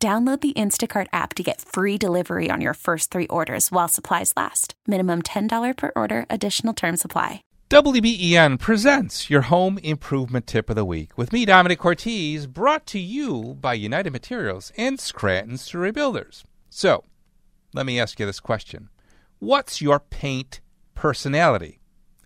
Download the Instacart app to get free delivery on your first three orders while supplies last. Minimum $10 per order, additional term supply. WBEN presents your home improvement tip of the week with me, Domenic Cortese, brought to you by United Materials and Scranton Story Builders. So, let me ask you this question What's your paint personality?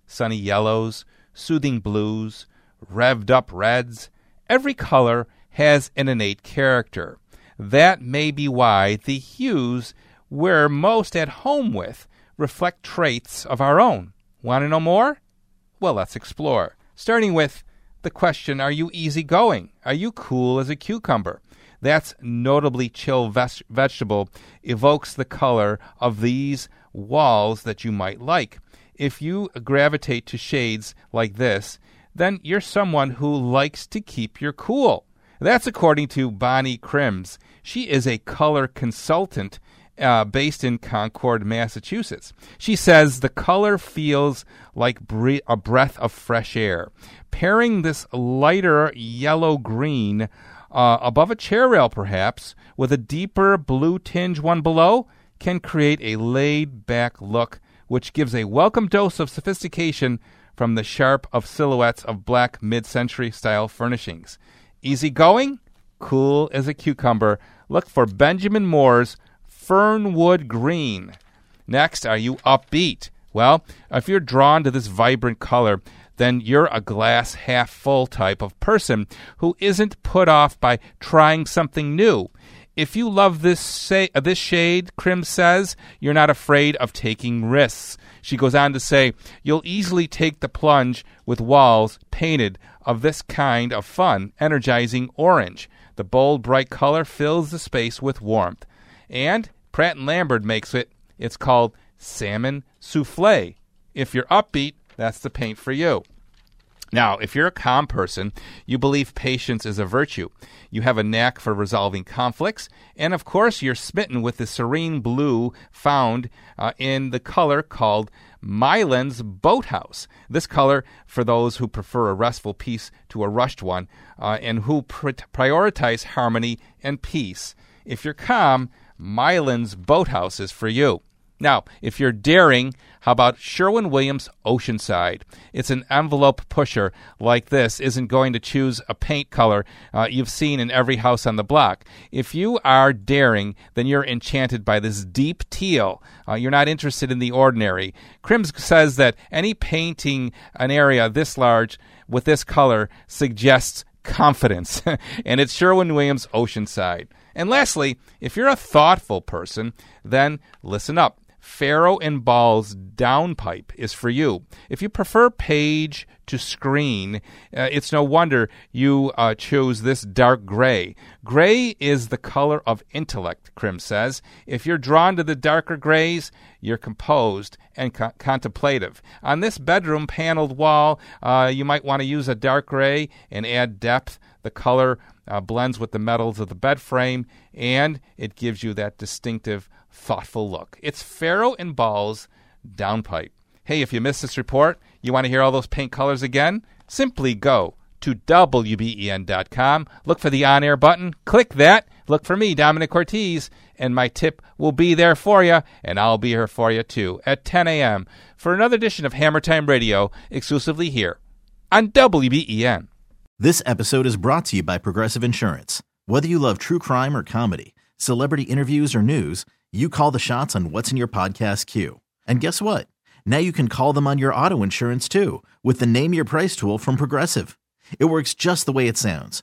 Sunny yellows, soothing blues, revved up reds? Every color has an innate character. That may be why the hues we're most at home with reflect traits of our own. Want to know more? Well, let's explore. Starting with the question Are you easygoing? Are you cool as a cucumber? That's notably chill ves- vegetable evokes the color of these walls that you might like. If you gravitate to shades like this, then you're someone who likes to keep your cool. That's according to Bonnie Krims. She is a color consultant uh, based in Concord, Massachusetts. She says the color feels like bre- a breath of fresh air. Pairing this lighter yellow green uh, above a chair rail, perhaps, with a deeper blue tinge one below, can create a laid back look, which gives a welcome dose of sophistication from the sharp of silhouettes of black mid century style furnishings. Easygoing, cool as a cucumber. Look for Benjamin Moore's Fernwood Green. Next, are you upbeat? Well, if you're drawn to this vibrant color, then you're a glass half full type of person who isn't put off by trying something new. If you love this say, this shade, Krim says, you're not afraid of taking risks. She goes on to say, you'll easily take the plunge with walls painted of this kind of fun, energizing orange. The bold, bright color fills the space with warmth. And Pratt and Lambert makes it. It's called salmon souffle. If you're upbeat, that's the paint for you. Now, if you're a calm person, you believe patience is a virtue. You have a knack for resolving conflicts, and of course, you're smitten with the serene blue found uh, in the color called Mylan's Boathouse. This color, for those who prefer a restful piece to a rushed one, uh, and who pr- prioritize harmony and peace. If you're calm, Mylan's Boathouse is for you. Now, if you're daring, how about Sherwin Williams Oceanside? It's an envelope pusher like this isn't going to choose a paint color uh, you've seen in every house on the block. If you are daring, then you're enchanted by this deep teal. Uh, you're not interested in the ordinary. Krims says that any painting an area this large with this color suggests confidence, and it's Sherwin Williams Oceanside. And lastly, if you're a thoughtful person, then listen up. Farrow and Ball's downpipe is for you. If you prefer page to screen, uh, it's no wonder you uh, chose this dark gray. Gray is the color of intellect, Krim says. If you're drawn to the darker grays, you're composed and co- contemplative. On this bedroom paneled wall, uh, you might want to use a dark gray and add depth. The color uh, blends with the metals of the bed frame, and it gives you that distinctive thoughtful look. It's Farrow and Ball's downpipe. Hey, if you missed this report, you want to hear all those paint colors again? Simply go to WBEN.com, look for the on air button, click that, look for me, Domenic Cortese, and my tip will be there for you, and I'll be here for you too at 10 a.m. for another edition of Hammer Time Radio, exclusively here on WBEN. This episode is brought to you by Progressive Insurance. Whether you love true crime or comedy, celebrity interviews or news, you call the shots on what's in your podcast queue. And guess what? Now you can call them on your auto insurance too with the Name Your Price tool from Progressive. It works just the way it sounds.